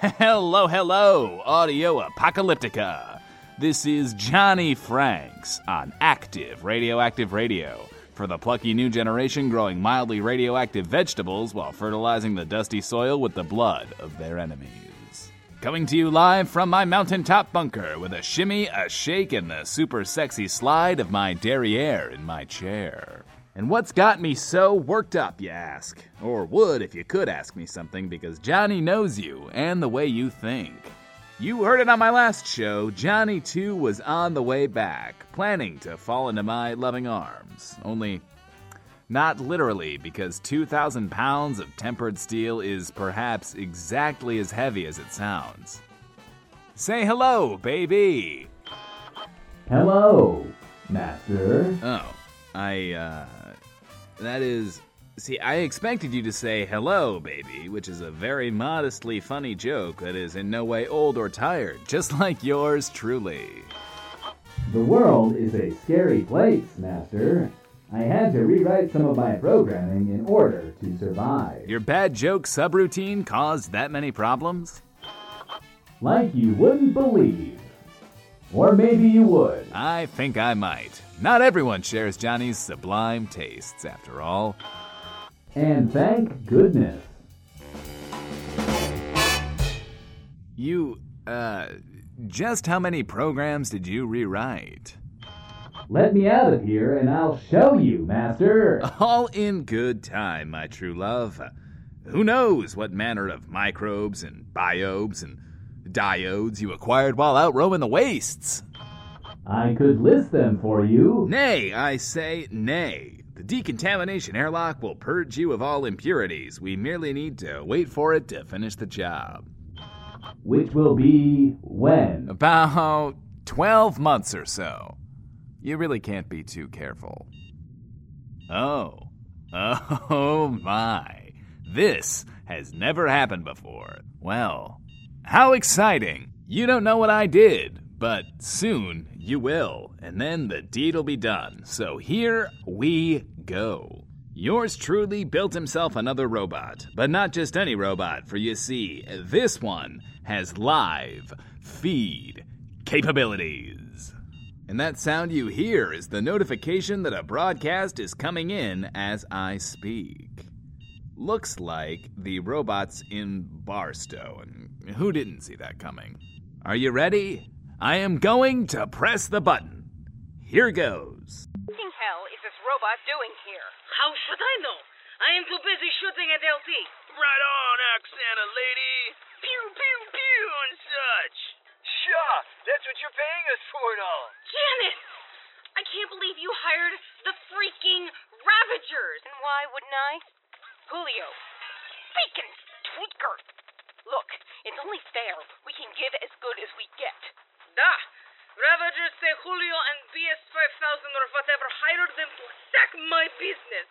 Hello, hello, Audio Apocalyptica. This is Johnny Franks on Active Radioactive Radio for the plucky new generation growing mildly radioactive vegetables while fertilizing the dusty soil with the blood of their enemies. Coming to you live from my mountaintop bunker with a shimmy, a shake, and the super sexy slide of my derriere in my chair. And what's got me so worked up, you ask? Or would if you could ask me something, because Johnny knows you and the way you think. You heard it on my last show. Johnny, too, was on the way back, planning to fall into my loving arms. Only, not literally, because 2,000 pounds of tempered steel is perhaps exactly as heavy as it sounds. Say hello, baby! Hello, Master. Oh, I, uh. That is. See, I expected you to say hello, baby, which is a very modestly funny joke that is in no way old or tired, just like yours truly. The world is a scary place, Master. I had to rewrite some of my programming in order to survive. Your bad joke subroutine caused that many problems? Like you wouldn't believe. Or maybe you would. I think I might. Not everyone shares Johnny's sublime tastes, after all. And thank goodness. You, uh, just how many programs did you rewrite? Let me out of here and I'll show you, Master. All in good time, my true love. Who knows what manner of microbes and biobes and diodes you acquired while out roaming the wastes? I could list them for you. Nay, I say nay. The decontamination airlock will purge you of all impurities. We merely need to wait for it to finish the job. Which will be when? About 12 months or so. You really can't be too careful. Oh. Oh my. This has never happened before. Well, how exciting! You don't know what I did, but soon you will, and then the deed'll be done. So here we go. Yours truly built himself another robot, but not just any robot, for you see, this one has live feed capabilities. And that sound you hear is the notification that a broadcast is coming in as I speak. Looks like the robot's in Barstow, and who didn't see that coming? Are you ready? I am going to press the button. Here goes. What the hell is this robot doing here? How should I know? I am too busy shooting at LT. Right on, Oksana lady. Pew, pew, pew, and such. Sure, that's what you're paying us for now. Janet! I can't believe you hired the freaking Ravagers! And why wouldn't I? Julio, freaking tweaker! Look, it's only fair. We can give as good as we get. Da! Ravagers say Julio and BS 5000 or whatever hired them to sack my business.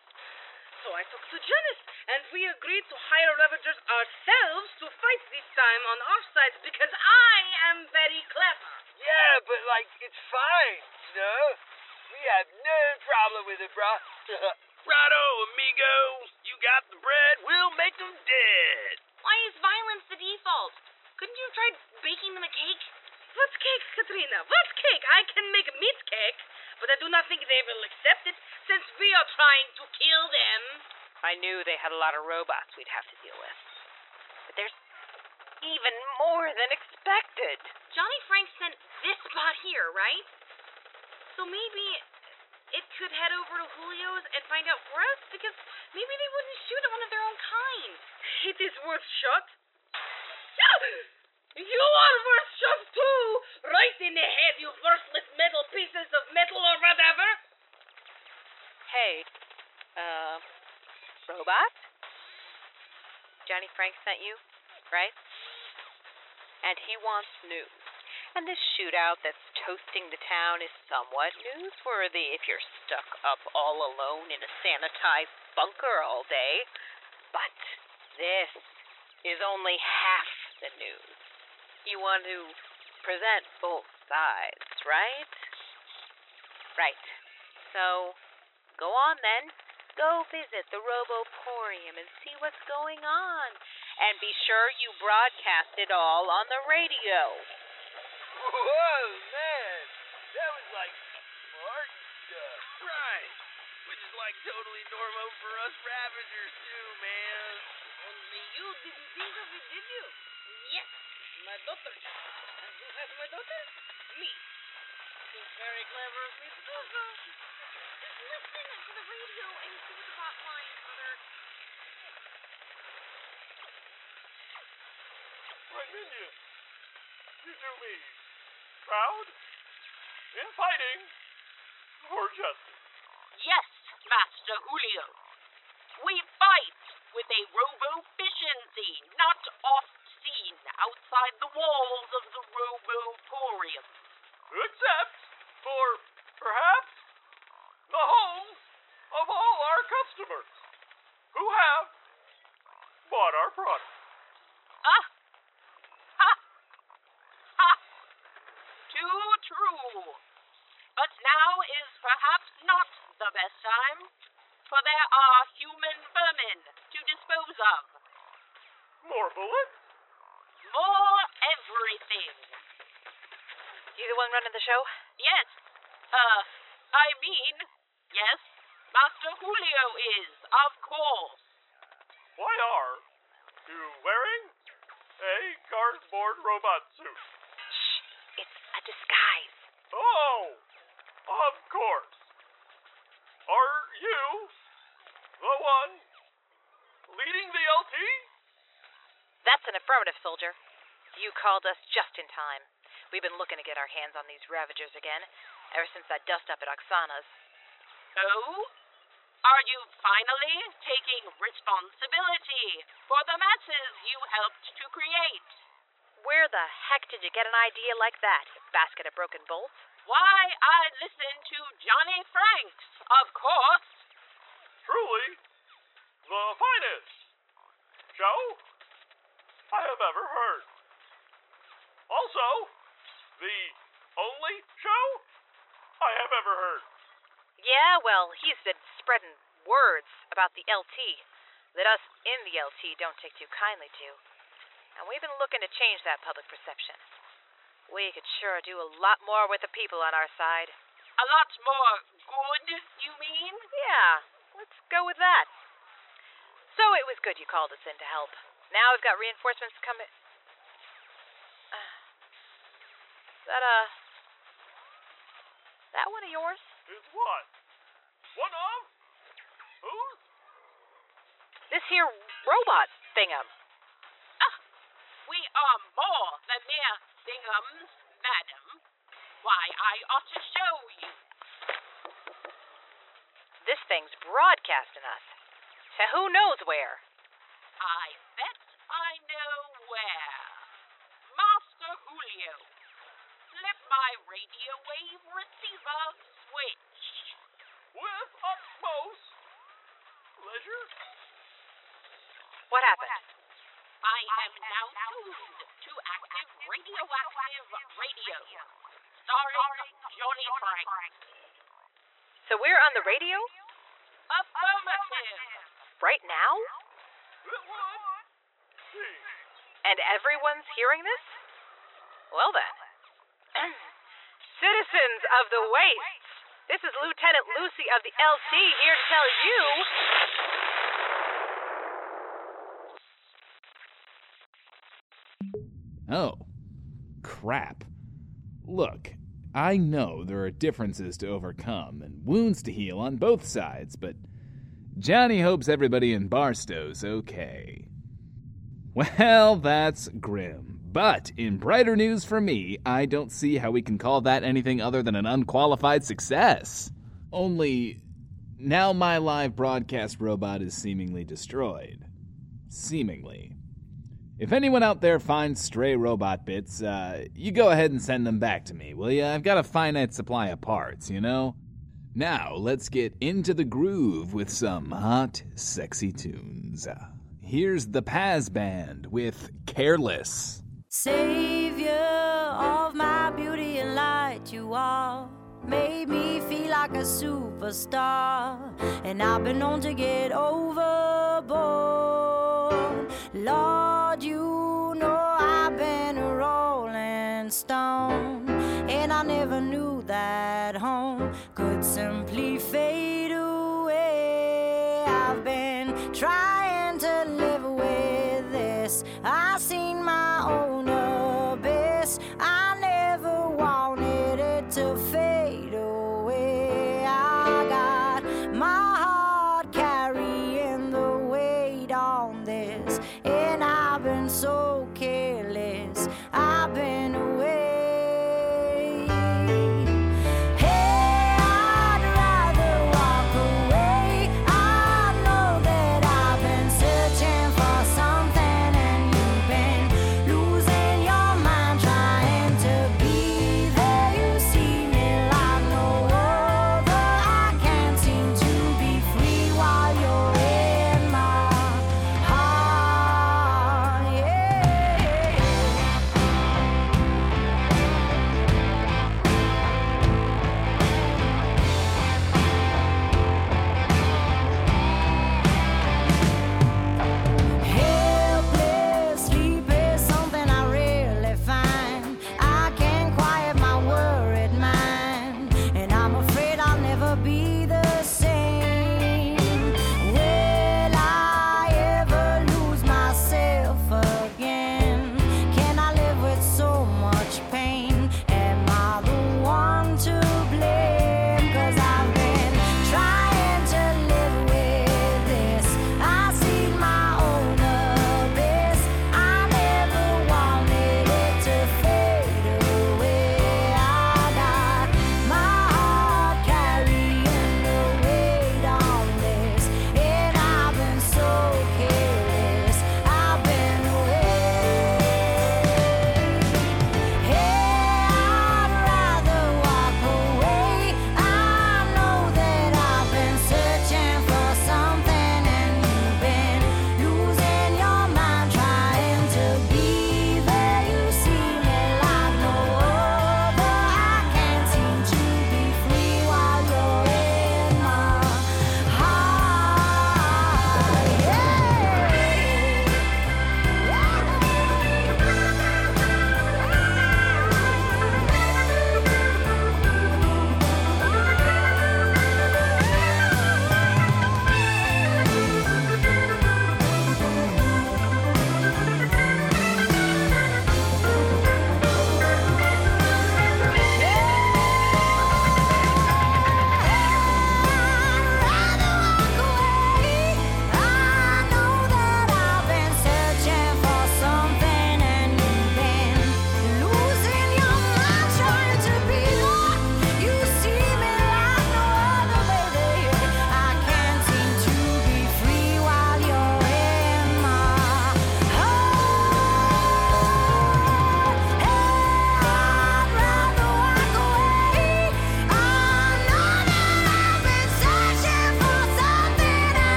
So I talked to Janice, and we agreed to hire Ravagers ourselves to fight this time on our side because I am very clever. Yeah, but like, it's fine, you know? We have no problem with it, bruh. Righto, amigo. You got the bread, we'll make them dead. Why is violence the default? Couldn't you have tried baking them a cake? What's cake, Katrina? What's cake? I can make meat cake, but I do not think they will accept it since we are trying to kill them. I knew they had a lot of robots we'd have to deal with. But there's even more than expected. Johnny Frank sent this bot here, right? So maybe it could head over to Julio's and find out for us because maybe they wouldn't shoot at one of their own kind. It is worth shot. You are worth shot too! Right in the head, you worthless metal pieces of metal or whatever! Hey, uh, robot? Johnny Frank sent you, right? And he wants news. And this shootout that's toasting the town is somewhat newsworthy if you're stuck up all alone in a sanitized bunker all day. But this is only half the news. You want to present both sides, right? Right. So, go on then. Go visit the Roboporium and see what's going on. And be sure you broadcast it all on the radio. Whoa, man. That was like smart stuff. Right. Which is like totally normal for us Ravagers too, man. Only you didn't think of it, did you? Yes, my daughter. And who has my daughter? Me. It's very clever of me to do so. Just listen to the radio and see the hot lines, Mother. My minion, you do me proud in fighting for justice. Yes, Master Julio. We fight with a robo-efficiency, not off-scene, outside the walls of the Roboporium. Except for, perhaps, the homes of all our customers who have bought our product. Ah! Ha! Ha! Too true. But now is perhaps not the best time, for there are human vermin to dispose of. More bullets? More everything. You the one running the show? Yes. Uh, I mean, yes, Master Julio is, of course. Why are you wearing a cardboard robot suit? Shh, it's a disguise. Oh, of course. Are you the one leading the LT? That's affirmative, soldier. You called us just in time. We've been looking to get our hands on these Ravagers again, ever since that dust up at Oksana's. Oh? Are you finally taking responsibility for the masses you helped to create? Where the heck did you get an idea like that, basket of broken bolts? Why, I listened to Johnny Franks, of course. Truly, the finest show I have ever heard. Also, the only show I have ever heard. Yeah, well, he's been spreading words about the LT that us in the LT don't take too kindly to. And we've been looking to change that public perception. We could sure do a lot more with the people on our side. A lot more good, you mean? Yeah, let's go with that. So it was good you called us in to help. Now we've got reinforcements coming. Is that a. That one of yours? Is what? One of? Whose? This here robot thingum. Ah, we are more than mere thingums, madam. Why, I ought to show you. This thing's broadcasting us. To who knows where? I bet I know where. Master Julio. Flip my radio wave receiver switch. With utmost pleasure. What happened? I am now tuned to active radioactive radio, starring Johnny Frank. So we're on the radio? Affirmative. Right now? And everyone's hearing this? Well then. Citizens of the Wastes, this is Lieutenant Lucy of the LT here to tell you. Oh, crap. Look, I know there are differences to overcome and wounds to heal on both sides, but Johnny hopes everybody in Barstow's okay. Well, that's grim. But in brighter news for me, I don't see how we can call that anything other than an unqualified success. Only, now my live broadcast robot is seemingly destroyed. Seemingly. If anyone out there finds stray robot bits, uh, you go ahead and send them back to me, will ya? I've got a finite supply of parts, you know? Now, let's get into the groove with some hot, sexy tunes. Here's the Paz Band with Careless. Savior of my beauty and light, you are. Made me feel like a superstar. And I've been known to get overboard. Lord, you know I've been a rolling stone. I never knew that home could simply fade away. I've been trying.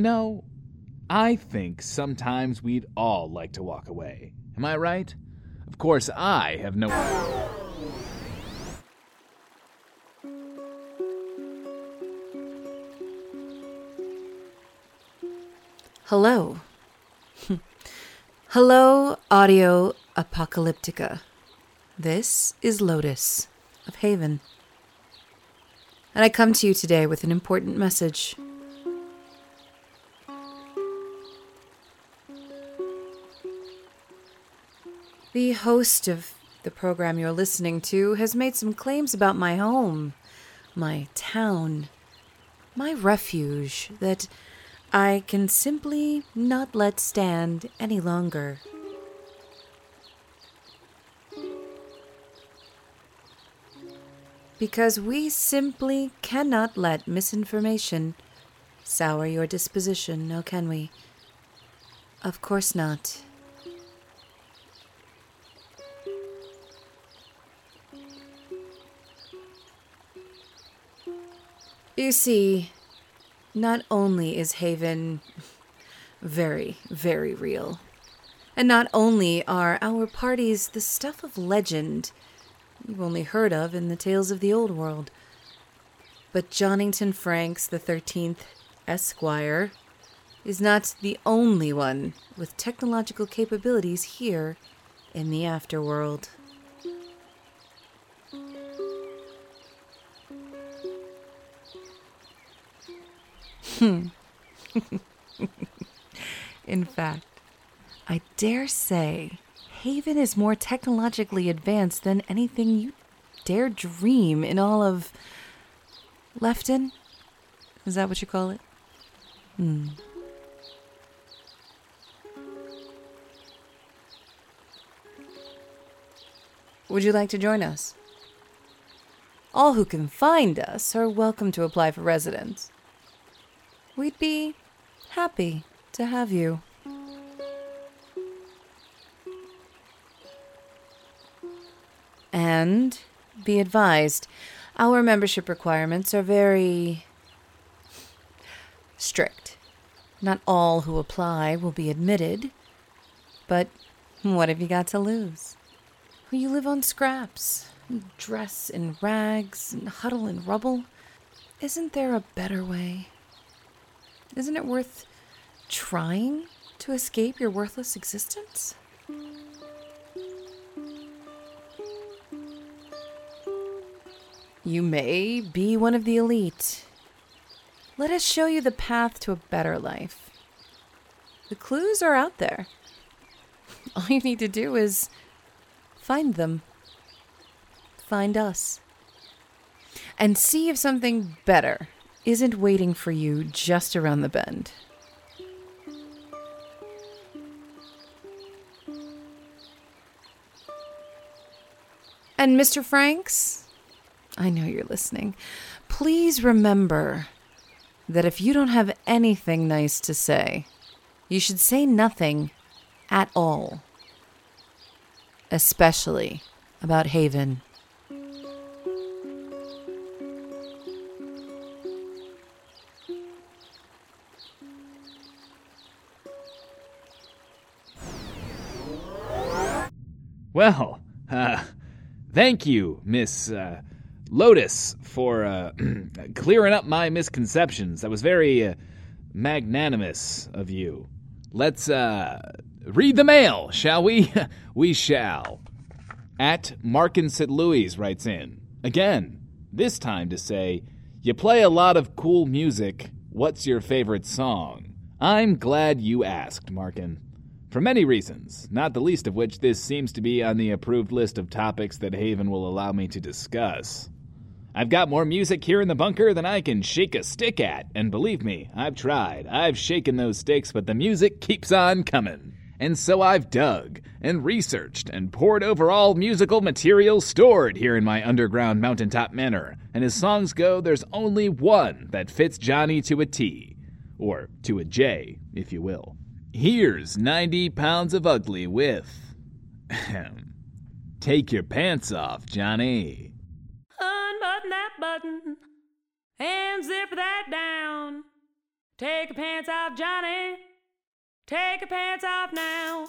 You know, I think sometimes we'd all like to walk away. Am I right? Of course, I have no. Hello. Hello, Audio Apocalyptica. This is Lotus of Haven. And I come to you today with an important message. The host of the program you're listening to has made some claims about my home, my town, my refuge that I can simply not let stand any longer. Because we simply cannot let misinformation sour your disposition, no can we? Of course not. You see, not only is Haven very, very real, and not only are our parties the stuff of legend you've only heard of in the tales of the old world, but Jonnington Franks the 13th Esquire is not the only one with technological capabilities here in the afterworld. in fact, I dare say Haven is more technologically advanced than anything you dare dream in all of Lefton? Is that what you call it? Hmm. Would you like to join us? All who can find us are welcome to apply for residence. We'd be happy to have you. And be advised, our membership requirements are very strict. Not all who apply will be admitted, but what have you got to lose? You live on scraps, dress in rags, and huddle in rubble. Isn't there a better way? Isn't it worth trying to escape your worthless existence? You may be one of the elite. Let us show you the path to a better life. The clues are out there. All you need to do is find them. Find us. And see if something better isn't waiting for you just around the bend. And Mr. Franks, I know you're listening. Please remember that if you don't have anything nice to say, you should say nothing at all, especially about Haven. Well, uh, thank you, Miss uh, Lotus, for uh, clearing up my misconceptions. That was very uh, magnanimous of you. Let's uh, read the mail, shall we? we shall. At Markin St. Louis writes in again, this time to say, You play a lot of cool music. What's your favorite song? I'm glad you asked, Markin. For many reasons, not the least of which this seems to be on the approved list of topics that Haven will allow me to discuss. I've got more music here in the bunker than I can shake a stick at, and believe me, I've tried. I've shaken those sticks, but the music keeps on coming. And so I've dug and researched and pored over all musical material stored here in my underground mountaintop manor. And as songs go, there's only one that fits Johnny to a T. Or to a J, if you will. Here's 90 pounds of ugly with. Take your pants off, Johnny. Unbutton that button and zip that down. Take your pants off, Johnny. Take your pants off now.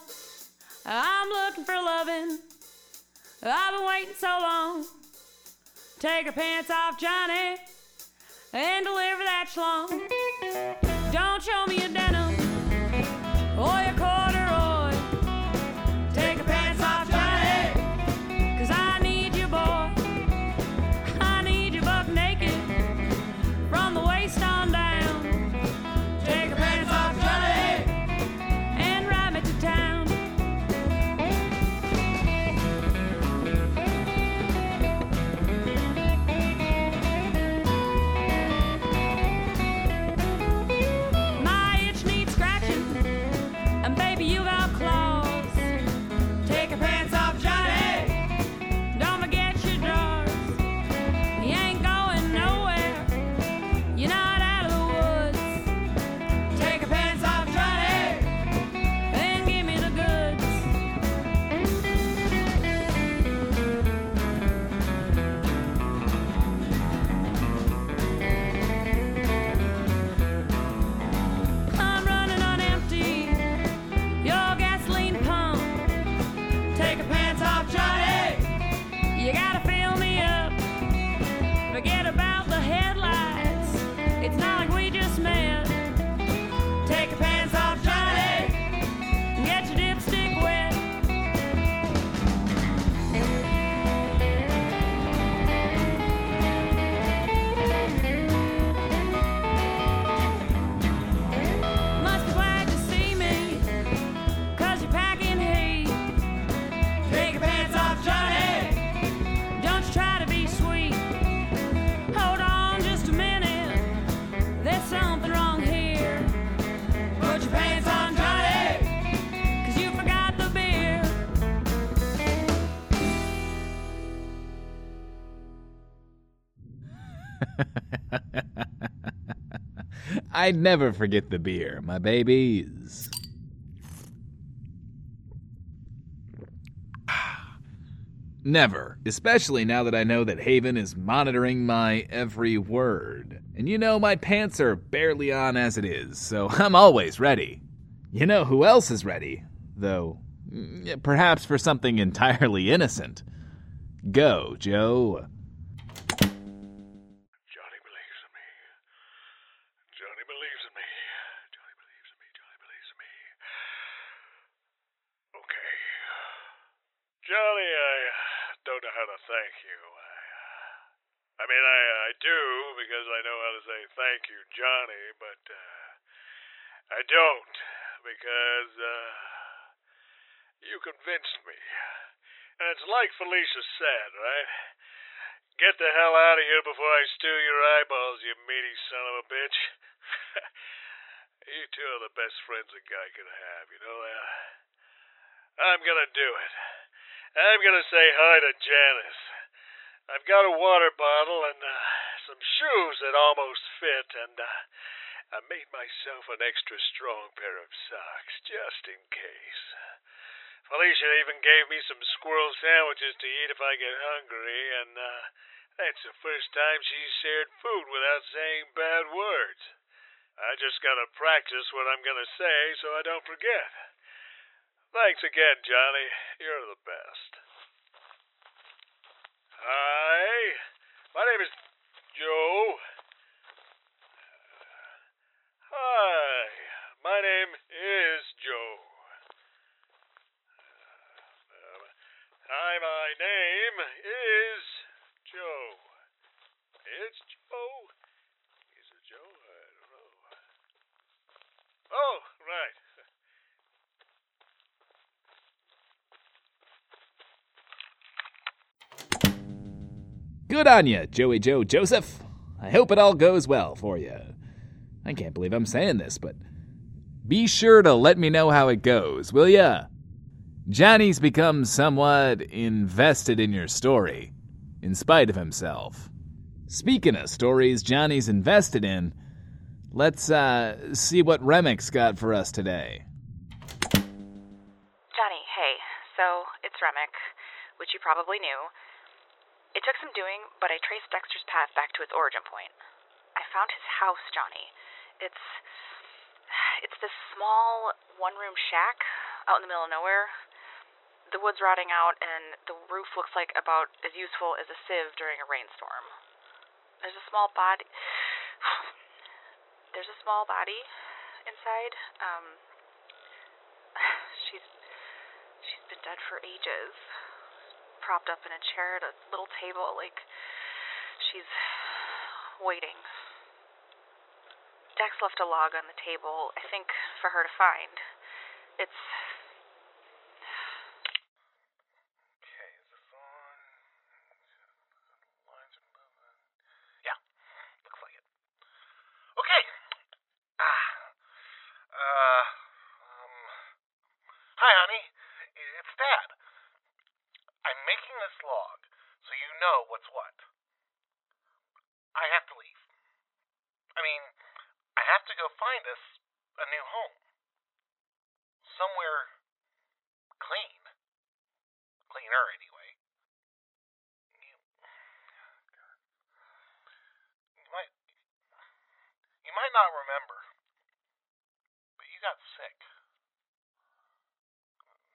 I'm looking for loving. I've been waiting so long. Take your pants off, Johnny, and deliver that schlong. Don't show me a denim or corduroy. I'd never forget the beer, my babies. Never, especially now that I know that Haven is monitoring my every word. And you know, my pants are barely on as it is, so I'm always ready. You know who else is ready? Though, mm, perhaps for something entirely innocent. Go, Joe. Johnny believes in me. Johnny believes in me. Johnny believes in me. Johnny believes in me. Okay. Johnny, I uh, don't know how to thank you. I, uh, I mean, I, I do because I know how to say thank you, Johnny, but uh, I don't because uh, you convinced me. And it's like Felicia said, right? Get the hell out of here before I stew your eyeballs, you meaty son of a bitch. you two are the best friends a guy could have, you know that? I'm gonna do it. I'm gonna say hi to Janice. I've got a water bottle and uh, some shoes that almost fit, and uh, I made myself an extra strong pair of socks just in case. Felicia even gave me some squirrel sandwiches to eat if I get hungry, and uh, that's the first time she's shared food without saying bad words. I just gotta practice what I'm gonna say so I don't forget. Thanks again, Johnny. You're the best. Hi. My name is Joe. Hi. My name is Joe. Uh, hi, my name is Joe. It's Joe. Is it Joe? I don't know. Oh, right. Good on you, Joey Joe Joseph. I hope it all goes well for you. I can't believe I'm saying this, but be sure to let me know how it goes, will ya? Johnny's become somewhat invested in your story, in spite of himself. Speaking of stories Johnny's invested in, let's uh, see what Remix got for us today. Johnny, hey. So, it's Remick, which you probably knew. It took some doing, but I traced Dexter's path back to its origin point. I found his house, Johnny. It's. It's this small one room shack out in the middle of nowhere. The wood's rotting out, and the roof looks like about as useful as a sieve during a rainstorm. There's a small body. There's a small body inside. Um. She's. She's been dead for ages propped up in a chair at a little table, like she's waiting. Dex left a log on the table, I think, for her to find. It's. Okay, is this on? Lines are moving. Yeah, looks like it. Okay. Ah. Uh. Um. Hi, honey. It's Dad. I'm making this log so you know what's what. I have to leave. I mean, I have to go find us a new home. Somewhere clean. Cleaner, anyway. You, you might, you might not remember, but you got sick.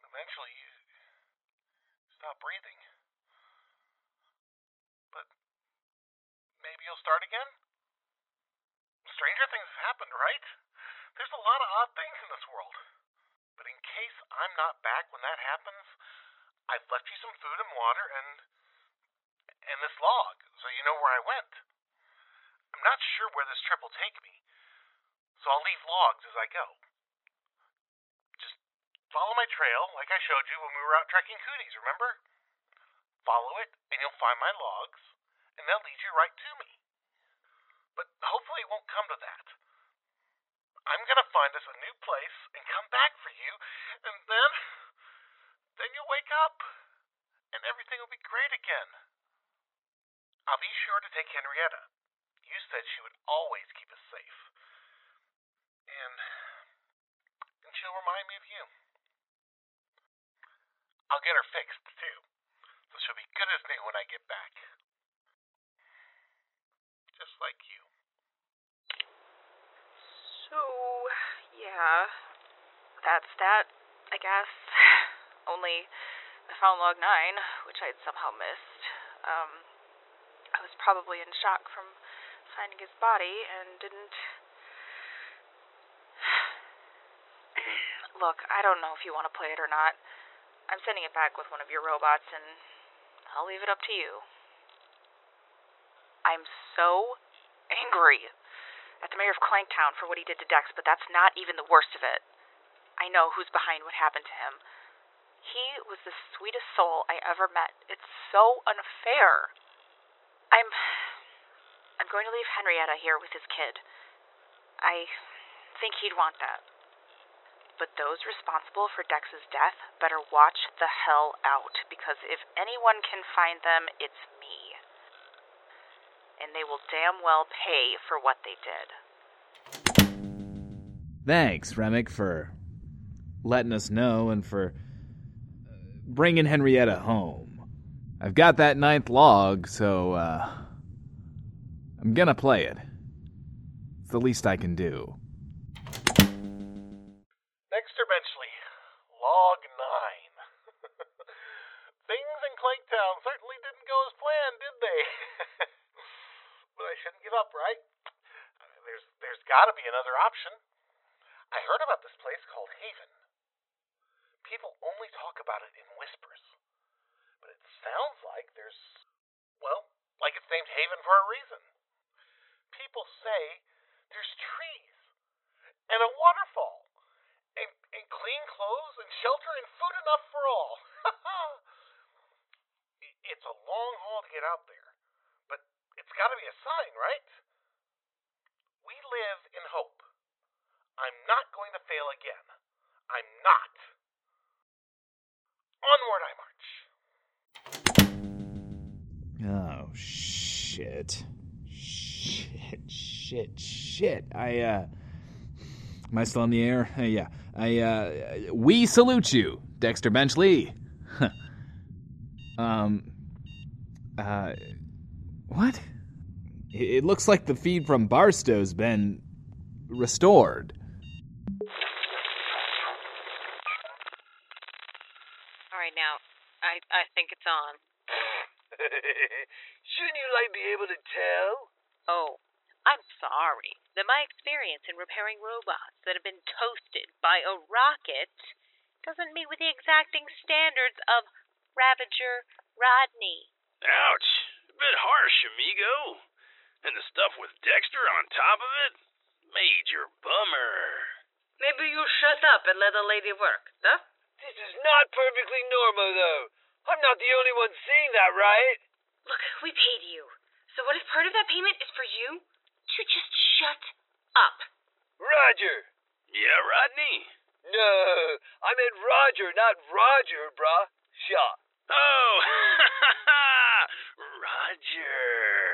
Eventually, you stopped breathing. But maybe you'll start again? Stranger things have happened, right? There's a lot of odd things in this world. But in case I'm not back when that happens, I've left you some food and water and and this log, so you know where I went. I'm not sure where this trip will take me, so I'll leave logs as I go. Just follow my trail, like I showed you when we were out trekking cooties, remember? Follow it, and you'll find my logs, and they'll lead you right to me. But hopefully it won't come to that. I'm gonna find us a new place and come back for you, and then. then you'll wake up, and everything will be great again. I'll be sure to take Henrietta. You said she would always keep us safe. And, and she'll remind me of you. I'll get her fixed, too. So she'll be good as new when I get back. Just like you. So, yeah, that's that, I guess. Only I found log 9, which I'd somehow missed. Um, I was probably in shock from finding his body and didn't. Look, I don't know if you want to play it or not. I'm sending it back with one of your robots, and I'll leave it up to you. I'm so angry at the mayor of Clanktown for what he did to Dex, but that's not even the worst of it. I know who's behind what happened to him. He was the sweetest soul I ever met. It's so unfair. I'm I'm going to leave Henrietta here with his kid. I think he'd want that. But those responsible for Dex's death better watch the hell out because if anyone can find them, it's me. And they will damn well pay for what they did. Thanks, Remick, for letting us know and for uh, bringing Henrietta home. I've got that ninth log, so uh, I'm gonna play it. It's the least I can do. Up, right? There's there's got to be another option. I heard about this place called Haven. People only talk about it in whispers, but it sounds like there's well, like it's named Haven for a reason. People say there's trees and a waterfall and, and clean clothes and shelter and food enough for all. It's a long haul to get out there, it's got to be a sign, right? We live in hope. I'm not going to fail again. I'm not. Onward I march. Oh shit. Shit, shit, shit. I uh Am I still on the air? Uh, yeah. I uh we salute you, Dexter Benchley. um uh what? It, it looks like the feed from Barstow's been restored. All right, now, I I think it's on. Shouldn't you like be able to tell? Oh, I'm sorry that my experience in repairing robots that have been toasted by a rocket doesn't meet with the exacting standards of Ravager Rodney. Ouch. A bit harsh, amigo. And the stuff with Dexter on top of it? Major bummer. Maybe you shut up and let a lady work, huh? This is not perfectly normal, though. I'm not the only one seeing that, right? Look, we paid you. So what if part of that payment is for you to just shut up? Roger. Yeah, Rodney? No, I meant Roger, not Roger, bruh. Shaw. Oh, Roger.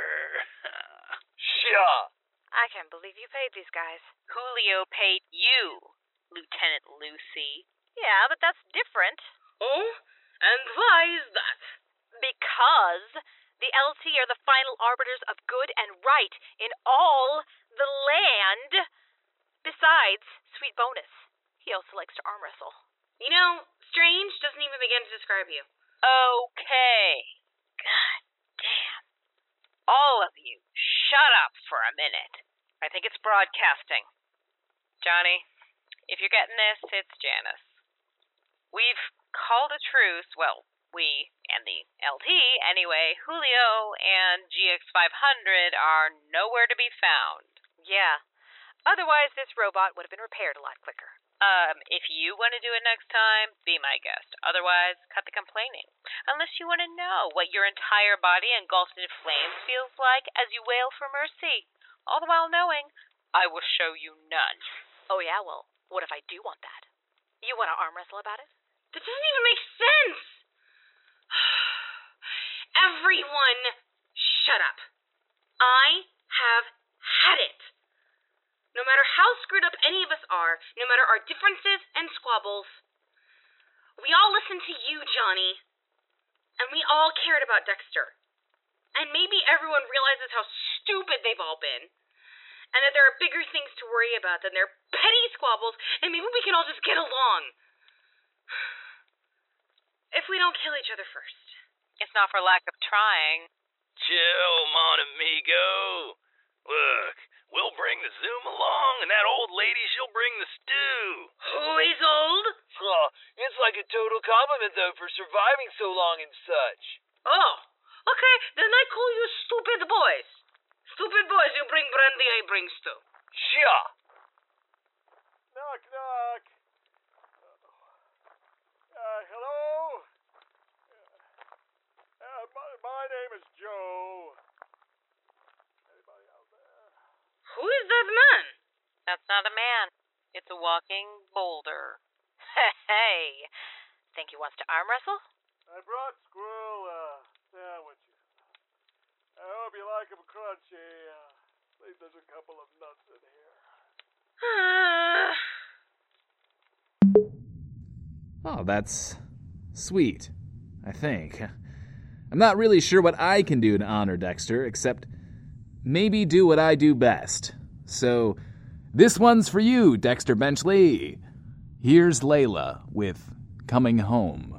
I can't believe you paid these guys. Julio paid you, Lieutenant Lucy. Yeah, but that's different. Oh? And why is that? Because the LT are the final arbiters of good and right in all the land. Besides, sweet bonus, he also likes to arm wrestle. You know, strange doesn't even begin to describe you. Okay. God damn. All of you, shut up for a minute. I think it's broadcasting. Johnny, if you're getting this, it's Janice. We've called a truce. Well, we and the LT anyway. Julio and GX500 are nowhere to be found. Yeah. Otherwise, this robot would have been repaired a lot quicker. Um, if you want to do it next time, be my guest. Otherwise, cut the complaining. Unless you want to know what your entire body engulfed in flames feels like as you wail for mercy. All the while knowing, I will show you none. Oh, yeah, well, what if I do want that? You want to arm wrestle about it? That doesn't even make sense. Everyone, shut up. I have had it. No matter how screwed up any of us are, no matter our differences and squabbles, we all listened to you, Johnny. And we all cared about Dexter. And maybe everyone realizes how stupid they've all been. And that there are bigger things to worry about than their petty squabbles, and maybe we can all just get along. If we don't kill each other first. It's not for lack of trying. Chill, mon amigo. Look, we'll bring the Zoom along, and that old lady, she'll bring the stew. Who is old? Oh, it's like a total compliment, though, for surviving so long and such. Oh, okay, then I call you stupid boys. Stupid boys, you bring brandy, I bring stew. Sure. Knock, knock. Uh, hello? Uh, my, my name is Joe. Anybody out there? Who is that man? That's not a man. It's a walking boulder. Hey, think he wants to arm wrestle? I brought Squirrel uh, sandwiches. I hope you like them crunchy. Uh, at least there's a couple of nuts in here. Oh, that's sweet, I think. I'm not really sure what I can do to honor Dexter, except maybe do what I do best. So, this one's for you, Dexter Benchley. Here's Layla with Coming Home.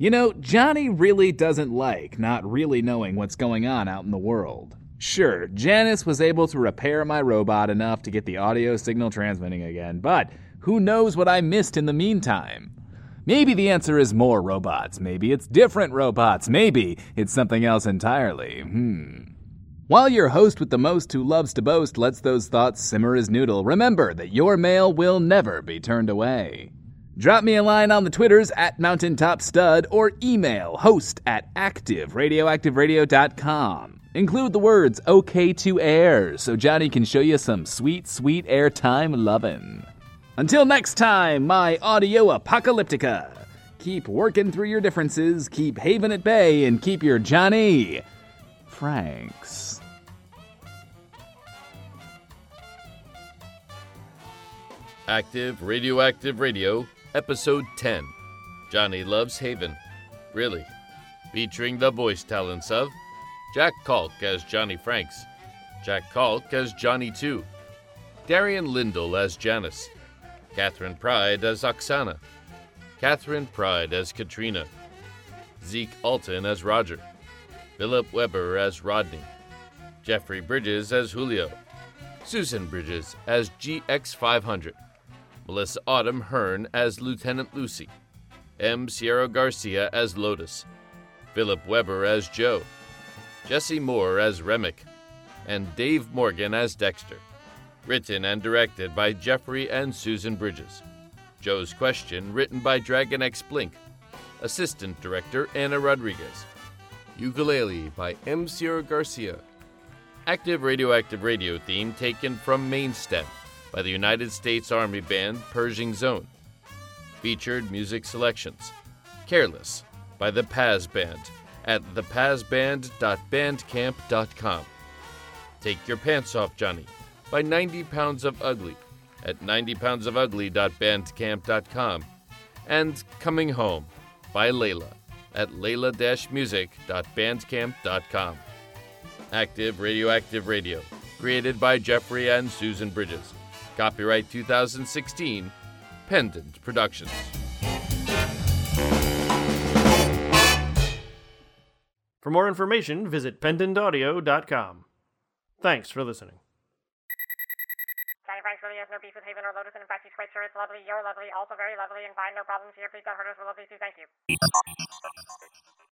You know, Johnny really doesn't like not really knowing what's going on out in the world. Sure, Janice was able to repair my robot enough to get the audio signal transmitting again, but who knows what I missed in the meantime? Maybe the answer is more robots. Maybe it's different robots. Maybe it's something else entirely. Hmm. While your host with the most who loves to boast lets those thoughts simmer as noodle, remember that your mail will never be turned away. Drop me a line on the Twitters at Mountaintop Stud or email host at activeradioactiveradio.com. Include the words OK to air so Johnny can show you some sweet, sweet airtime lovin'. Until next time, my audio apocalyptica. Keep working through your differences, keep Haven at bay, and keep your Johnny Franks. Active Radioactive Radio, Episode 10 Johnny Loves Haven. Really? Featuring the voice talents of Jack Kalk as Johnny Franks, Jack Kalk as Johnny 2, Darian Lindell as Janice, Catherine Pride as Oksana, Catherine Pride as Katrina, Zeke Alton as Roger, Philip Weber as Rodney, Jeffrey Bridges as Julio, Susan Bridges as GX500, Melissa Autumn Hearn as Lieutenant Lucy, M. Sierra Garcia as Lotus, Philip Weber as Joe, Jesse Moore as Remick, and Dave Morgan as Dexter. Written and directed by Jeffrey and Susan Bridges. Joe's Question, written by Dragon X Blink. Assistant Director Anna Rodriguez. Ukulele by M. Sierra Garcia. Active Radioactive Radio theme taken from Main Step by the United States Army Band Pershing's Own. Featured music selections Careless by the Paz Band at thepazband.bandcamp.com. Take Your Pants Off, Johnny by 90 Pounds of Ugly at 90poundsofugly.bandcamp.com. And Coming Home by Layla at layla-music.bandcamp.com. Active Radioactive Radio, created by Jeffrey and Susan Bridges. Copyright 2016, Pendant Productions. For more information, visit pendantaudio.com. Thanks for listening. Johnny Franks really has no beef with Haven or Lotus, and in fact, he's quite sure it's lovely. You're lovely, also very lovely, and fine, no problems here. Please don't hurt us. We're lovely too. Thank you.